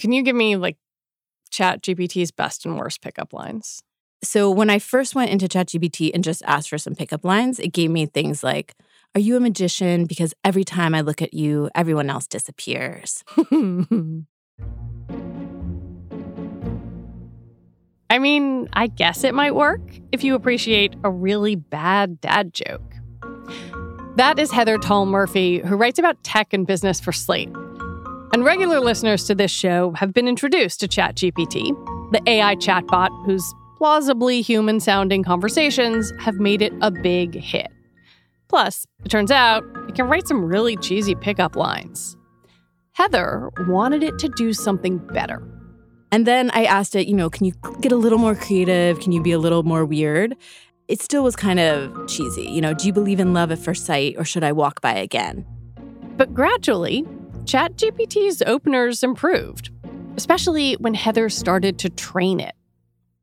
Can you give me like Chat GPT's best and worst pickup lines? So when I first went into ChatGPT and just asked for some pickup lines, it gave me things like, Are you a magician? Because every time I look at you, everyone else disappears. I mean, I guess it might work if you appreciate a really bad dad joke. That is Heather Tal Murphy, who writes about tech and business for Slate. And regular listeners to this show have been introduced to ChatGPT, the AI chatbot whose plausibly human sounding conversations have made it a big hit. Plus, it turns out it can write some really cheesy pickup lines. Heather wanted it to do something better. And then I asked it, you know, can you get a little more creative? Can you be a little more weird? It still was kind of cheesy. You know, do you believe in love at first sight or should I walk by again? But gradually, ChatGPT's openers improved, especially when Heather started to train it.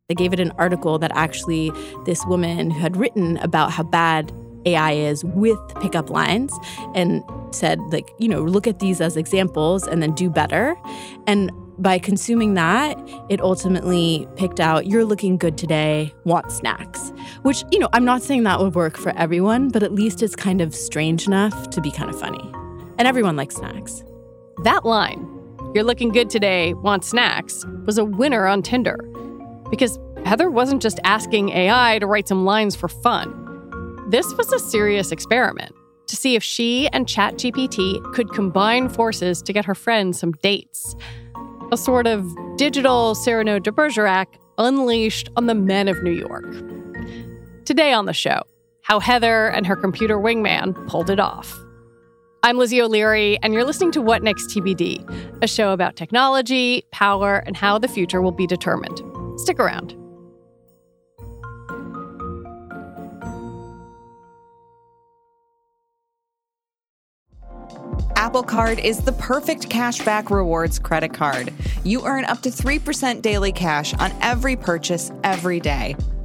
They gave it an article that actually this woman who had written about how bad AI is with pickup lines and said, like, you know, look at these as examples and then do better. And by consuming that, it ultimately picked out, you're looking good today, want snacks. Which, you know, I'm not saying that would work for everyone, but at least it's kind of strange enough to be kind of funny. And everyone likes snacks. That line, you're looking good today, want snacks, was a winner on Tinder. Because Heather wasn't just asking AI to write some lines for fun. This was a serious experiment to see if she and ChatGPT could combine forces to get her friend some dates. A sort of digital Cyrano de Bergerac unleashed on the men of New York. Today on the show, how Heather and her computer wingman pulled it off. I'm Lizzie O'Leary, and you're listening to What Next TBD, a show about technology, power, and how the future will be determined. Stick around. Apple Card is the perfect cashback rewards credit card. You earn up to 3% daily cash on every purchase every day.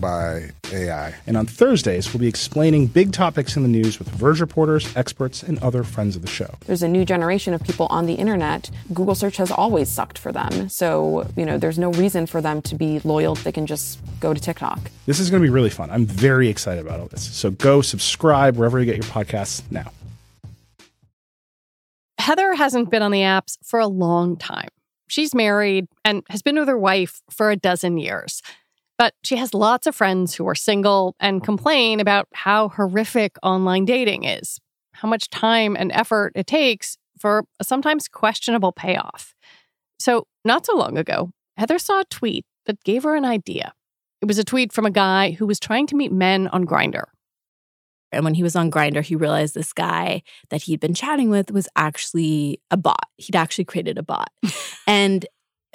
by AI. And on Thursdays, we'll be explaining big topics in the news with Verge reporters, experts, and other friends of the show. There's a new generation of people on the internet. Google search has always sucked for them. So, you know, there's no reason for them to be loyal. They can just go to TikTok. This is going to be really fun. I'm very excited about all this. So go subscribe wherever you get your podcasts now. Heather hasn't been on the apps for a long time. She's married and has been with her wife for a dozen years. But she has lots of friends who are single and mm-hmm. complain about how horrific online dating is, how much time and effort it takes for a sometimes questionable payoff. So, not so long ago, Heather saw a tweet that gave her an idea. It was a tweet from a guy who was trying to meet men on Grindr. And when he was on Grindr, he realized this guy that he'd been chatting with was actually a bot. He'd actually created a bot. and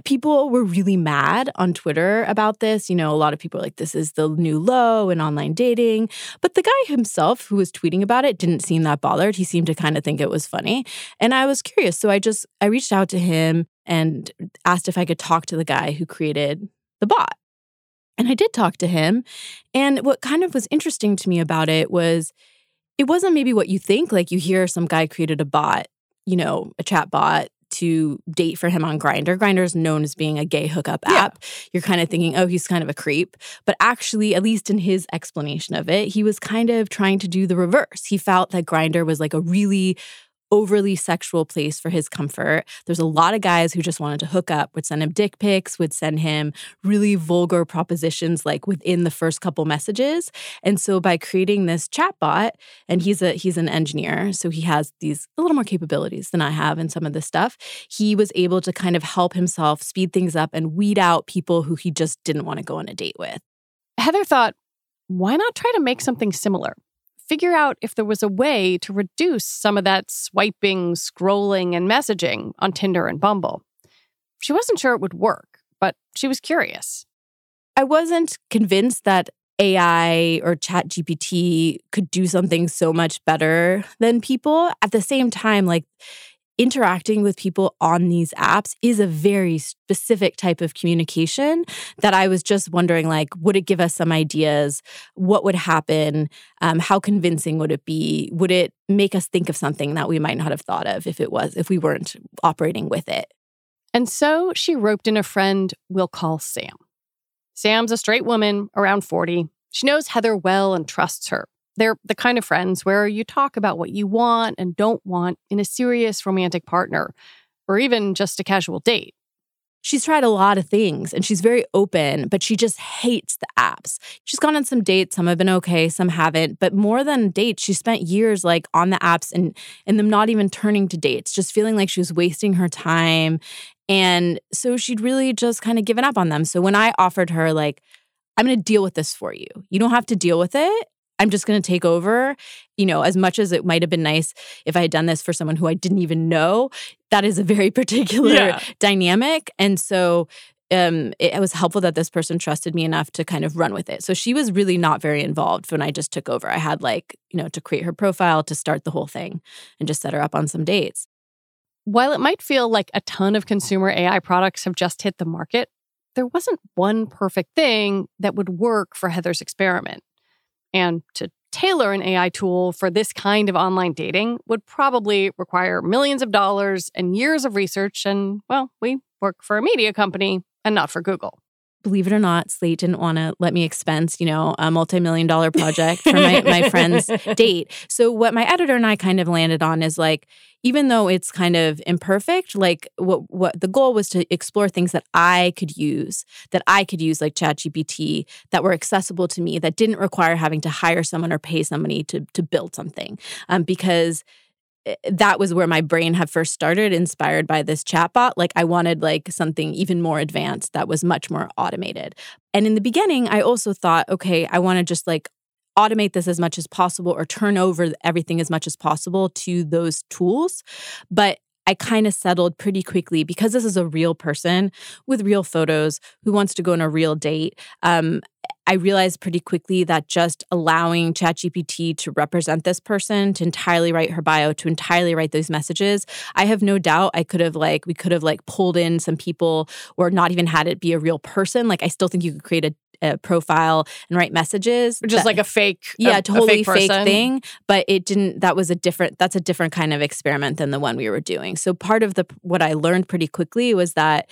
people were really mad on Twitter about this. You know, a lot of people are like, this is the new low in online dating. But the guy himself who was tweeting about it didn't seem that bothered. He seemed to kind of think it was funny. And I was curious. So I just, I reached out to him and asked if I could talk to the guy who created the bot. And I did talk to him. And what kind of was interesting to me about it was, it wasn't maybe what you think. Like you hear some guy created a bot, you know, a chat bot to date for him on Grindr. Grindr is known as being a gay hookup app. You're kind of thinking, oh, he's kind of a creep. But actually, at least in his explanation of it, he was kind of trying to do the reverse. He felt that Grindr was like a really overly sexual place for his comfort. There's a lot of guys who just wanted to hook up, would send him dick pics, would send him really vulgar propositions like within the first couple messages. And so by creating this chatbot, and he's a he's an engineer, so he has these a little more capabilities than I have in some of this stuff. He was able to kind of help himself speed things up and weed out people who he just didn't want to go on a date with. Heather thought, why not try to make something similar? Figure out if there was a way to reduce some of that swiping, scrolling, and messaging on Tinder and Bumble. She wasn't sure it would work, but she was curious. I wasn't convinced that AI or ChatGPT could do something so much better than people. At the same time, like interacting with people on these apps is a very specific type of communication that I was just wondering like, would it give us some ideas? What would happen? Um, how convincing would it be? Would it make us think of something that we might not have thought of if it was, if we weren't operating with it? And so she roped in a friend we'll call Sam. Sam's a straight woman, around 40. She knows Heather well and trusts her. They're the kind of friends where you talk about what you want and don't want in a serious romantic partner, or even just a casual date. She's tried a lot of things and she's very open, but she just hates the apps. She's gone on some dates, some have been okay, some haven't, but more than dates, she spent years like on the apps and and them not even turning to dates, just feeling like she was wasting her time. And so she'd really just kind of given up on them. So when I offered her like I'm going to deal with this for you. You don't have to deal with it. I'm just going to take over. You know, as much as it might have been nice if I had done this for someone who I didn't even know, that is a very particular yeah. dynamic. And so um, it was helpful that this person trusted me enough to kind of run with it. So she was really not very involved when I just took over. I had like, you know, to create her profile, to start the whole thing, and just set her up on some dates. While it might feel like a ton of consumer AI products have just hit the market, there wasn't one perfect thing that would work for Heather's experiment. And to tailor an AI tool for this kind of online dating would probably require millions of dollars and years of research. And, well, we work for a media company and not for Google believe it or not, Slate didn't want to let me expense, you know, a multi-million dollar project for my, my friend's date. So what my editor and I kind of landed on is like, even though it's kind of imperfect, like what what the goal was to explore things that I could use, that I could use like ChatGPT, that were accessible to me, that didn't require having to hire someone or pay somebody to to build something. Um, because that was where my brain had first started inspired by this chatbot like i wanted like something even more advanced that was much more automated and in the beginning i also thought okay i want to just like automate this as much as possible or turn over everything as much as possible to those tools but I kind of settled pretty quickly because this is a real person with real photos who wants to go on a real date. Um, I realized pretty quickly that just allowing ChatGPT to represent this person, to entirely write her bio, to entirely write those messages, I have no doubt I could have like we could have like pulled in some people or not even had it be a real person. Like I still think you could create a profile and write messages. Just that, like a fake, yeah, a, totally a fake, fake, thing. But it didn't. That was a different. That's a different kind of experiment than the one we were doing. So part of the what I learned pretty quickly was that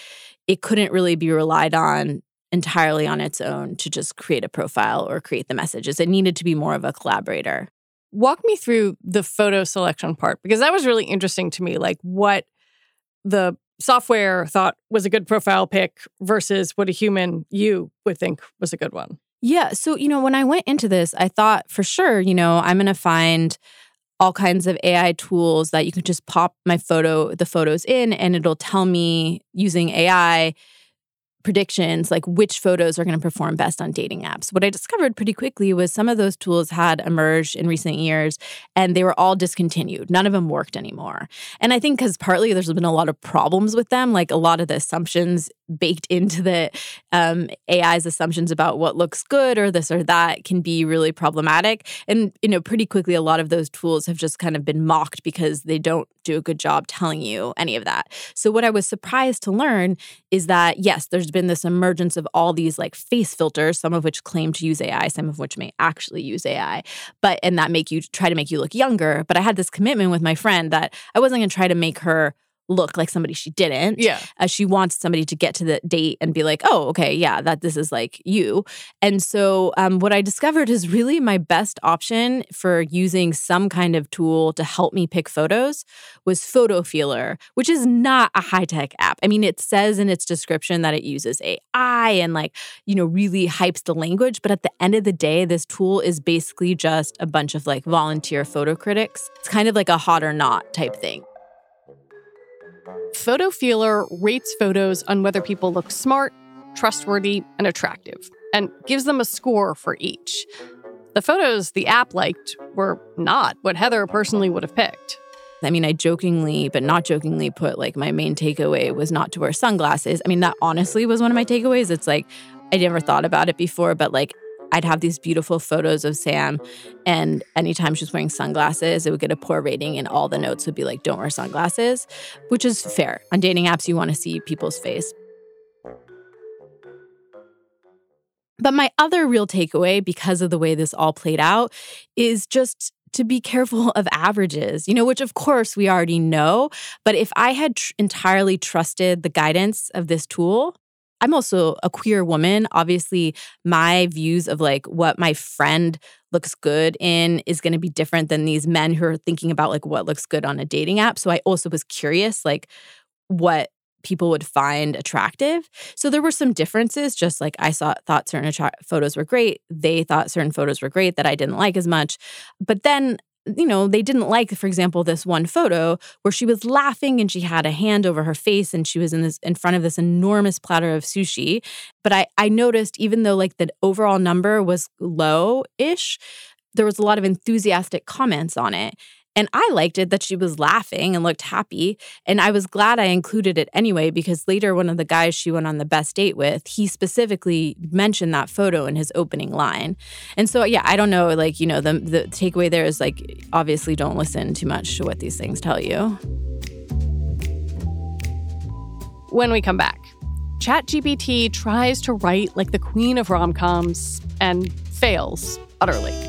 it couldn't really be relied on entirely on its own to just create a profile or create the messages. It needed to be more of a collaborator. Walk me through the photo selection part because that was really interesting to me. Like what the software thought was a good profile pick versus what a human you would think was a good one. Yeah. So, you know, when I went into this, I thought for sure, you know, I'm going to find all kinds of AI tools that you can just pop my photo, the photos in, and it'll tell me using AI predictions like which photos are going to perform best on dating apps. What I discovered pretty quickly was some of those tools had emerged in recent years and they were all discontinued. None of them worked anymore. And I think cuz partly there's been a lot of problems with them, like a lot of the assumptions baked into the um, AI's assumptions about what looks good or this or that can be really problematic. And you know, pretty quickly, a lot of those tools have just kind of been mocked because they don't do a good job telling you any of that. So what I was surprised to learn is that yes, there's been this emergence of all these like face filters, some of which claim to use AI, some of which may actually use AI, but and that make you try to make you look younger. But I had this commitment with my friend that I wasn't going to try to make her look like somebody she didn't. Yeah. Uh, she wants somebody to get to the date and be like, oh, okay, yeah, that this is like you. And so um, what I discovered is really my best option for using some kind of tool to help me pick photos was Photofeeler, which is not a high tech app. I mean, it says in its description that it uses AI and like, you know, really hypes the language. But at the end of the day, this tool is basically just a bunch of like volunteer photo critics. It's kind of like a hot or not type thing. Photofeeler rates photos on whether people look smart, trustworthy, and attractive, and gives them a score for each. The photos the app liked were not what Heather personally would have picked. I mean, I jokingly, but not jokingly, put like my main takeaway was not to wear sunglasses. I mean, that honestly was one of my takeaways. It's like, I never thought about it before, but like, I'd have these beautiful photos of Sam, and anytime she was wearing sunglasses, it would get a poor rating, and all the notes would be like, don't wear sunglasses, which is fair. On dating apps, you want to see people's face. But my other real takeaway, because of the way this all played out, is just to be careful of averages, you know, which of course we already know. But if I had tr- entirely trusted the guidance of this tool, I'm also a queer woman. Obviously, my views of like what my friend looks good in is going to be different than these men who are thinking about like what looks good on a dating app. So I also was curious, like, what people would find attractive. So there were some differences. Just like I saw, thought certain attra- photos were great, they thought certain photos were great that I didn't like as much. But then you know, they didn't like, for example, this one photo where she was laughing and she had a hand over her face and she was in this in front of this enormous platter of sushi. But I I noticed even though like the overall number was low-ish, there was a lot of enthusiastic comments on it. And I liked it that she was laughing and looked happy. And I was glad I included it anyway, because later, one of the guys she went on the best date with, he specifically mentioned that photo in his opening line. And so, yeah, I don't know. Like, you know, the, the takeaway there is like, obviously, don't listen too much to what these things tell you. When we come back, ChatGPT tries to write like the queen of rom coms and fails utterly.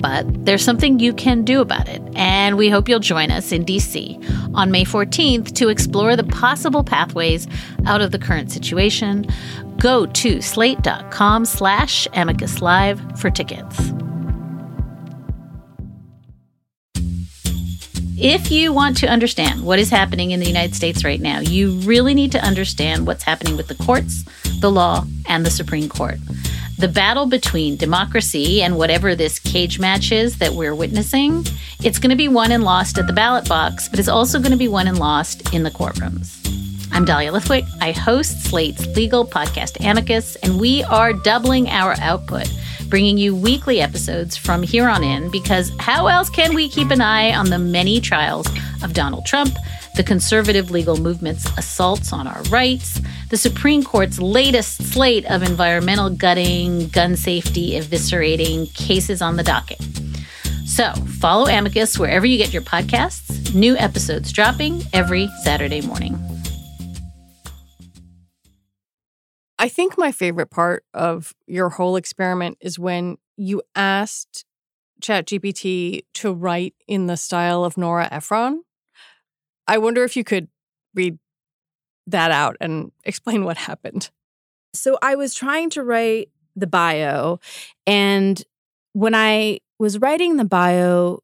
But there's something you can do about it, and we hope you'll join us in DC on May 14th to explore the possible pathways out of the current situation. Go to slate.com slash amicus live for tickets. If you want to understand what is happening in the United States right now, you really need to understand what's happening with the courts, the law, and the Supreme Court. The battle between democracy and whatever this cage match is that we're witnessing, it's going to be won and lost at the ballot box, but it's also going to be won and lost in the courtrooms. I'm Dahlia Lithwick. I host Slate's legal podcast Amicus, and we are doubling our output bringing you weekly episodes from here on in because how else can we keep an eye on the many trials of Donald Trump, the conservative legal movement's assaults on our rights, the Supreme Court's latest slate of environmental gutting, gun safety eviscerating cases on the docket? So, follow Amicus wherever you get your podcasts. New episodes dropping every Saturday morning. I think my favorite part of your whole experiment is when you asked ChatGPT to write in the style of Nora Ephron. I wonder if you could read that out and explain what happened. So I was trying to write the bio, and when I was writing the bio,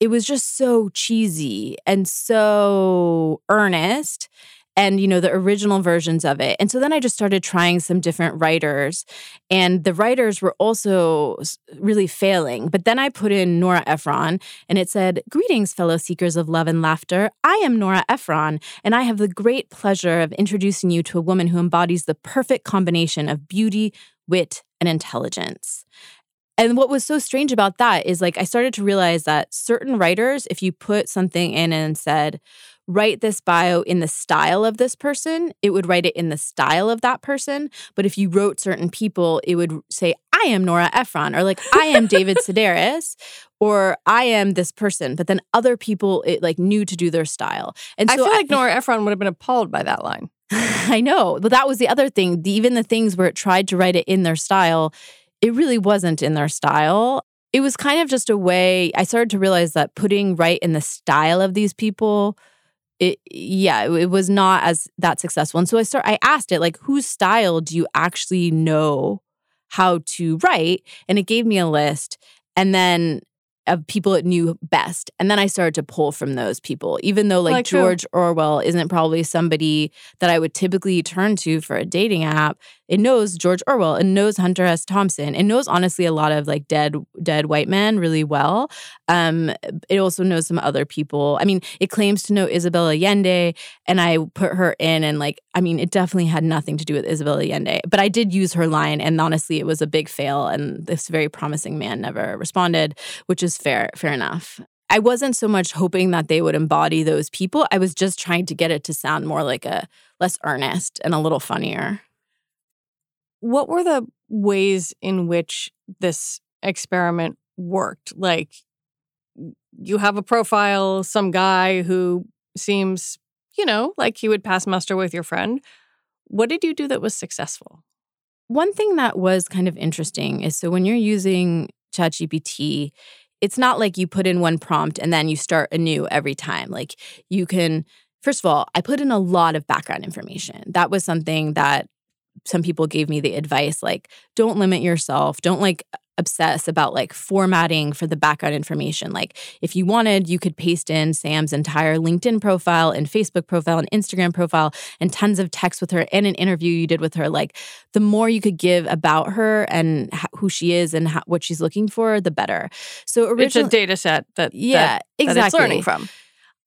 it was just so cheesy and so earnest and you know the original versions of it. And so then i just started trying some different writers and the writers were also really failing. But then i put in nora ephron and it said greetings fellow seekers of love and laughter. I am nora ephron and i have the great pleasure of introducing you to a woman who embodies the perfect combination of beauty wit and intelligence. And what was so strange about that is like I started to realize that certain writers, if you put something in and said, write this bio in the style of this person, it would write it in the style of that person. But if you wrote certain people, it would say, I am Nora Ephron, or like, I am David Sedaris, or I am this person. But then other people, it like knew to do their style. And so I feel like I, Nora Ephron would have been appalled by that line. I know. But that was the other thing. The, even the things where it tried to write it in their style, it really wasn't in their style. It was kind of just a way I started to realize that putting right in the style of these people it yeah it was not as that successful and so i start i asked it like whose style do you actually know how to write and it gave me a list and then of people it knew best. And then I started to pull from those people, even though like, like George who? Orwell isn't probably somebody that I would typically turn to for a dating app it knows George Orwell. It knows Hunter S. Thompson. It knows honestly a lot of like dead dead white men really well. Um, it also knows some other people. I mean, it claims to know Isabel Allende, and I put her in, and like, I mean, it definitely had nothing to do with Isabel Allende. But I did use her line, and honestly, it was a big fail. And this very promising man never responded, which is fair, fair enough. I wasn't so much hoping that they would embody those people. I was just trying to get it to sound more like a less earnest and a little funnier what were the ways in which this experiment worked? Like, you have a profile, some guy who seems, you know, like he would pass muster with your friend. What did you do that was successful? One thing that was kind of interesting is so when you're using ChatGPT, it's not like you put in one prompt and then you start anew every time. Like you can, first of all, I put in a lot of background information. That was something that some people gave me the advice like don't limit yourself. Don't like obsess about like formatting for the background information. Like if you wanted you could paste in sam's entire linkedin profile and facebook profile and instagram profile and tons of text with her and an interview you did with her. Like the more you could give about her and who she is and how, what she's looking for the better. So originally, it's a data set that yeah that, exactly that it's learning from.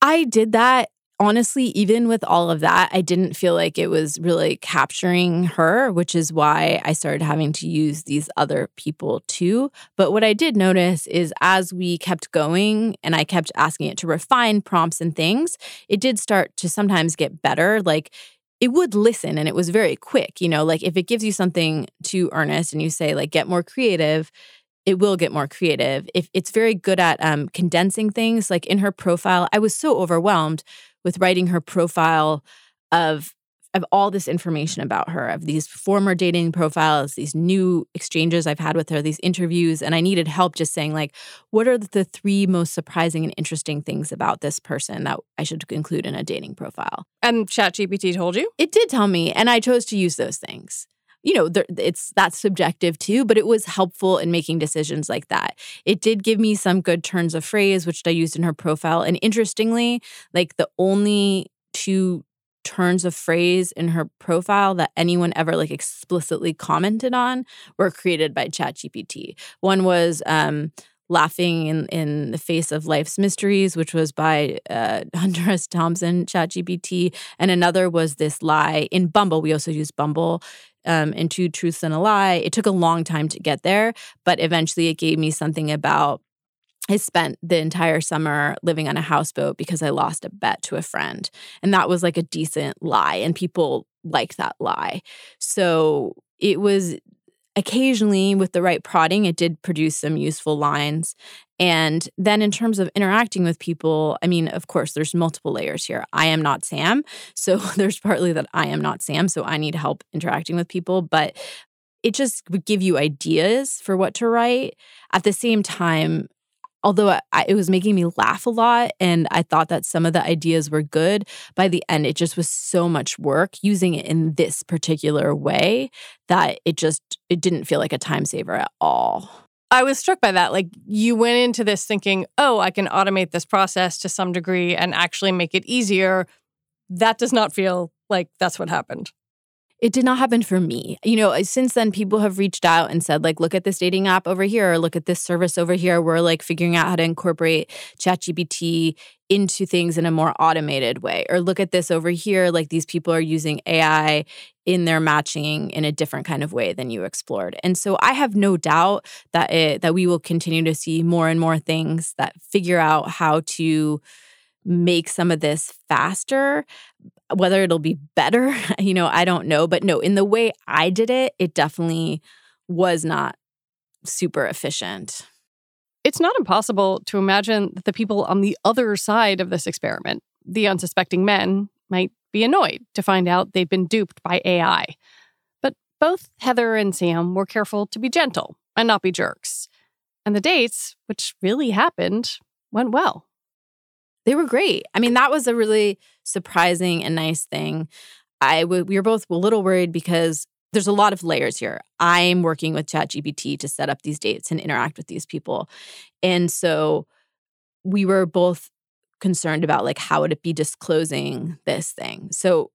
I did that honestly, even with all of that, I didn't feel like it was really capturing her, which is why I started having to use these other people too. But what I did notice is as we kept going and I kept asking it to refine prompts and things, it did start to sometimes get better. Like, it would listen and it was very quick. You know, like if it gives you something too earnest and you say, like, get more creative, it will get more creative. If it's very good at um, condensing things, like in her profile, I was so overwhelmed with writing her profile of of all this information about her, of these former dating profiles, these new exchanges I've had with her, these interviews, and I needed help just saying like, what are the three most surprising and interesting things about this person that I should include in a dating profile? And ChatGPT told you? It did tell me, and I chose to use those things you know it's that's subjective too but it was helpful in making decisions like that it did give me some good turns of phrase which i used in her profile and interestingly like the only two turns of phrase in her profile that anyone ever like explicitly commented on were created by ChatGPT. One was um, laughing in, in the face of life's mysteries, which was by uh, Hunter S. Thompson, ChatGPT, and another was this lie in Bumble. We also use Bumble um, and two truths and a lie. It took a long time to get there, but eventually it gave me something about I spent the entire summer living on a houseboat because I lost a bet to a friend. And that was like a decent lie, and people like that lie. So it was occasionally with the right prodding, it did produce some useful lines. And then in terms of interacting with people, I mean, of course, there's multiple layers here. I am not Sam. So there's partly that I am not Sam. So I need help interacting with people. But it just would give you ideas for what to write. At the same time, although I, it was making me laugh a lot and I thought that some of the ideas were good, by the end, it just was so much work using it in this particular way that it just it didn't feel like a time saver at all. I was struck by that. Like you went into this thinking, oh, I can automate this process to some degree and actually make it easier. That does not feel like that's what happened it did not happen for me. You know, since then, people have reached out and said, like, look at this dating app over here, or look at this service over here. We're like figuring out how to incorporate ChatGPT into things in a more automated way. Or look at this over here, like these people are using AI in their matching in a different kind of way than you explored. And so I have no doubt that it that we will continue to see more and more things that figure out how to make some of this faster whether it'll be better, you know, I don't know. But no, in the way I did it, it definitely was not super efficient. It's not impossible to imagine that the people on the other side of this experiment, the unsuspecting men, might be annoyed to find out they've been duped by AI. But both Heather and Sam were careful to be gentle and not be jerks. And the dates, which really happened, went well. They were great. I mean, that was a really surprising and nice thing. I w- we were both a little worried because there's a lot of layers here. I'm working with ChatGPT to set up these dates and interact with these people. And so we were both concerned about like how would it be disclosing this thing. So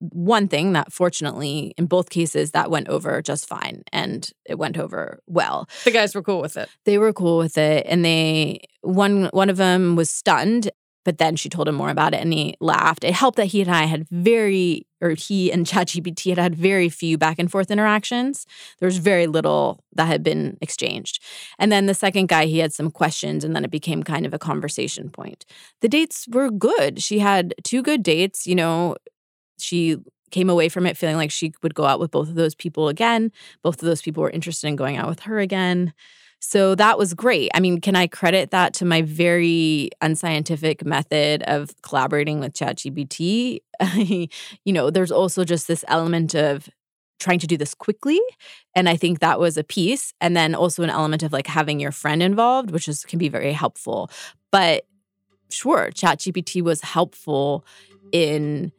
one thing that fortunately in both cases that went over just fine and it went over well. The guys were cool with it. They were cool with it and they one one of them was stunned but then she told him more about it and he laughed. It helped that he and i had very or he and chatgpt had had very few back and forth interactions. There was very little that had been exchanged. And then the second guy he had some questions and then it became kind of a conversation point. The dates were good. She had two good dates you know she came away from it feeling like she would go out with both of those people again. Both of those people were interested in going out with her again. So that was great. I mean, can I credit that to my very unscientific method of collaborating with ChatGPT? you know, there's also just this element of trying to do this quickly and i think that was a piece and then also an element of like having your friend involved which is can be very helpful but sure chatgpt was helpful in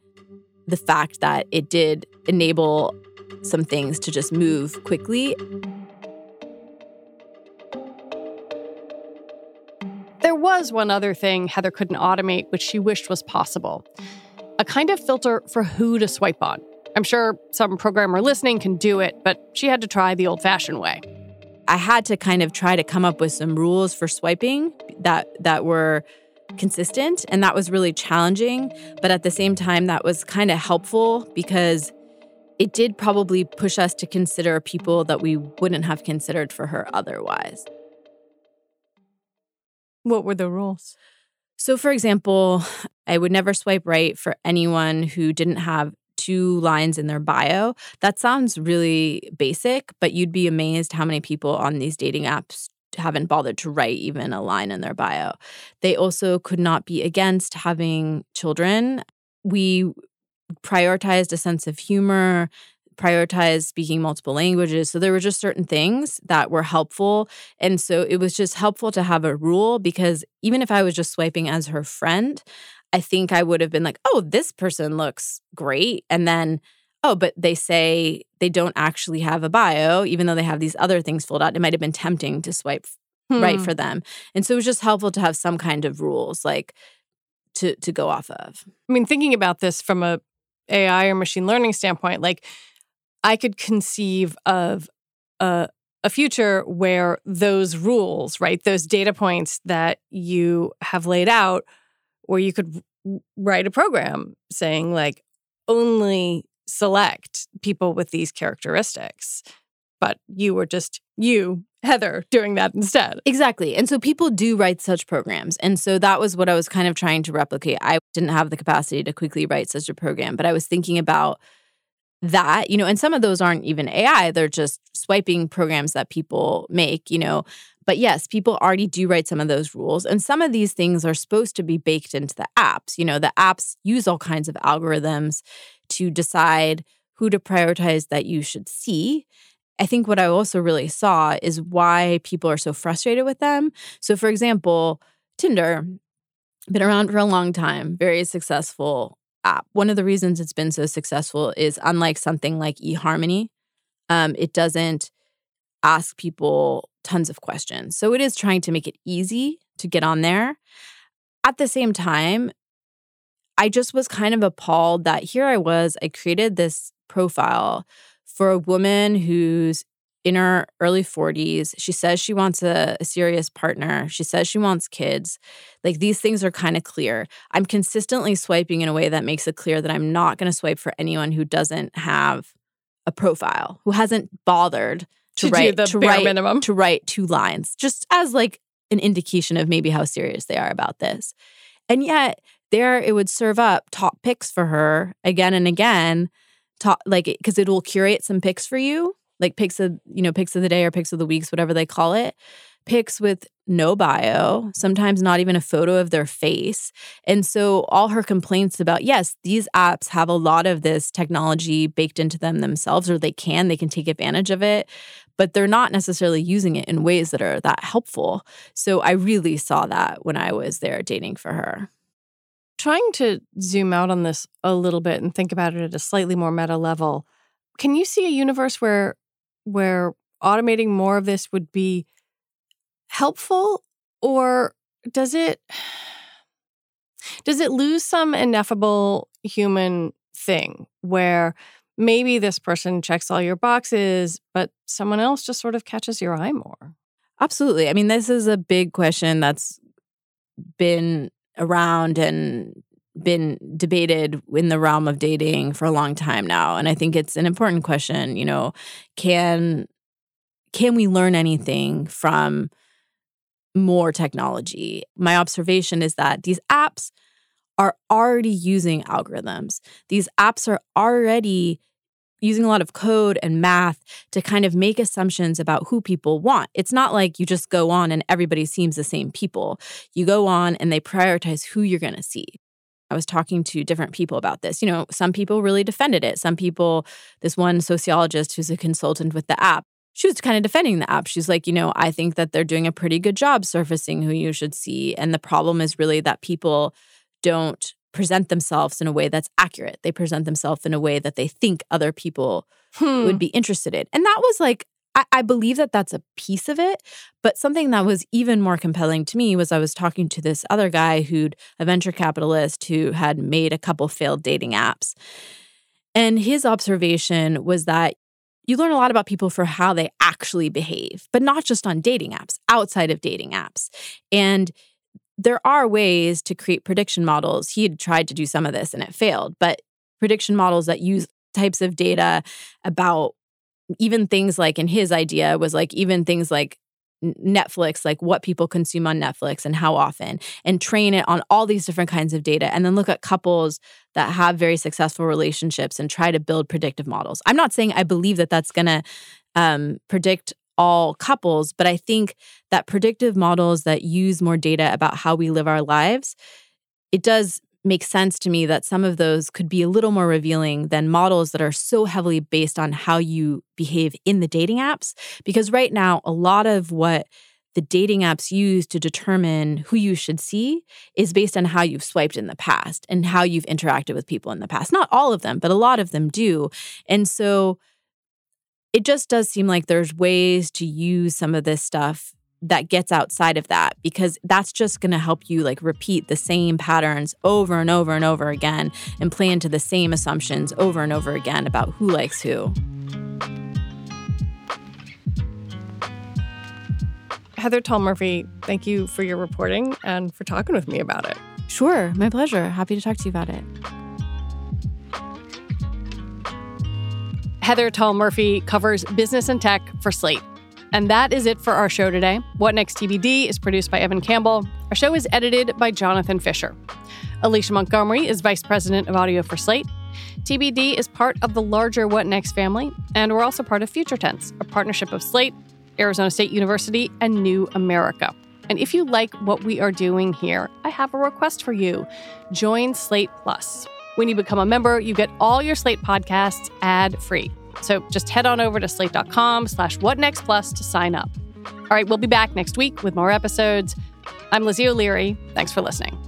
the fact that it did enable some things to just move quickly. There was one other thing Heather couldn't automate, which she wished was possible a kind of filter for who to swipe on. I'm sure some programmer listening can do it, but she had to try the old fashioned way. I had to kind of try to come up with some rules for swiping that that were consistent. And that was really challenging. But at the same time, that was kind of helpful because it did probably push us to consider people that we wouldn't have considered for her otherwise. What were the rules? So, for example, I would never swipe right for anyone who didn't have two lines in their bio. That sounds really basic, but you'd be amazed how many people on these dating apps haven't bothered to write even a line in their bio. They also could not be against having children. We prioritized a sense of humor, prioritized speaking multiple languages. So there were just certain things that were helpful. And so it was just helpful to have a rule because even if I was just swiping as her friend, I think I would have been like, oh, this person looks great. And then oh, but they say they don't actually have a bio, even though they have these other things filled out. It might have been tempting to swipe hmm. right for them. And so it was just helpful to have some kind of rules like to to go off of. I mean, thinking about this from a AI or machine learning standpoint, like I could conceive of a a future where those rules, right, those data points that you have laid out, where you could write a program saying like only select people with these characteristics. But you were just you, Heather, doing that instead. Exactly. And so people do write such programs. And so that was what I was kind of trying to replicate. I didn't have the capacity to quickly write such a program, but I was thinking about that, you know, and some of those aren't even AI, they're just swiping programs that people make, you know. But yes, people already do write some of those rules. And some of these things are supposed to be baked into the apps. You know, the apps use all kinds of algorithms to decide who to prioritize that you should see. I think what I also really saw is why people are so frustrated with them. So, for example, Tinder, been around for a long time, very successful app. One of the reasons it's been so successful is unlike something like eHarmony, um, it doesn't ask people tons of questions. So it is trying to make it easy to get on there. At the same time, I just was kind of appalled that here I was, I created this profile for a woman who's in her early 40s. She says she wants a, a, serious partner. She says she wants kids. Like these things are kind of clear. I'm consistently swiping in a way that makes it clear that I'm not going to swipe for anyone who doesn't have a profile, who hasn't bothered to, to write the to bare write minimum. to write two lines, just as like an indication of maybe how serious they are about this. And yet there it would serve up top picks for her again and again top like because it will curate some picks for you like picks of you know picks of the day or picks of the weeks whatever they call it picks with no bio sometimes not even a photo of their face. And so all her complaints about yes these apps have a lot of this technology baked into them themselves or they can they can take advantage of it but they're not necessarily using it in ways that are that helpful. So i really saw that when i was there dating for her Trying to zoom out on this a little bit and think about it at a slightly more meta level, can you see a universe where where automating more of this would be helpful? Or does it does it lose some ineffable human thing where maybe this person checks all your boxes but someone else just sort of catches your eye more? Absolutely. I mean this is a big question that's been around and been debated in the realm of dating for a long time now and i think it's an important question you know can can we learn anything from more technology? My observation is that these apps are already using algorithms. These apps are already using a lot of code and math to kind of make assumptions about who people want. It's not like you just go on and everybody seems the same people. You go on and they prioritize who you're going to see. I was talking to different people about this. You know, some people really defended it. Some people, this one sociologist who's a consultant with the app, she was kind of defending the app. She's like, you know, I think that they're doing a pretty good job surfacing who you should see. And the problem is really that people don't present themselves in a way that's accurate. They present themselves in a way that they think other people Hmm. would be interested in. And that was like, I, I believe that that's a piece of it. But something that was even more compelling to me was I was talking to this other guy who'd a venture capitalist who had made a couple failed dating apps. And his observation was that you learn a lot about people for how they actually behave, but not just on dating apps, outside of dating apps. And there are ways to create prediction models. He had tried to do some of this and it failed, but prediction models that use types of data about even things like in his idea was like even things like Netflix, like what people consume on Netflix and how often, and train it on all these different kinds of data. And then look at couples that have very successful relationships and try to build predictive models. I'm not saying I believe that that's going to um, predict all couples, but I think that predictive models that use more data about how we live our lives, it does make sense to me that some of those could be a little more revealing than models that are so heavily based on how you behave in the dating apps. Because right now, a lot of what the dating apps use to determine who you should see is based on how you've swiped in the past and how you've interacted with people in the past. Not all of them, but a lot of them do. And so it just does seem like there's ways to use some of this stuff that gets outside of that because that's just going to help you like repeat the same patterns over and over and over again and play into the same assumptions over and over again about who likes who. Heather Tal Murphy, thank you for your reporting and for talking with me about it. Sure, my pleasure. Happy to talk to you about it. Heather Tal Murphy covers business and tech for Slate. And that is it for our show today. What Next TBD is produced by Evan Campbell. Our show is edited by Jonathan Fisher. Alicia Montgomery is Vice President of Audio for Slate. TBD is part of the larger What Next family, and we're also part of Future Tense, a partnership of Slate, Arizona State University, and New America. And if you like what we are doing here, I have a request for you. Join Slate Plus. When you become a member, you get all your Slate podcasts ad-free. So just head on over to slate.com slash whatnextplus to sign up. All right, we'll be back next week with more episodes. I'm Lizzie O'Leary. Thanks for listening.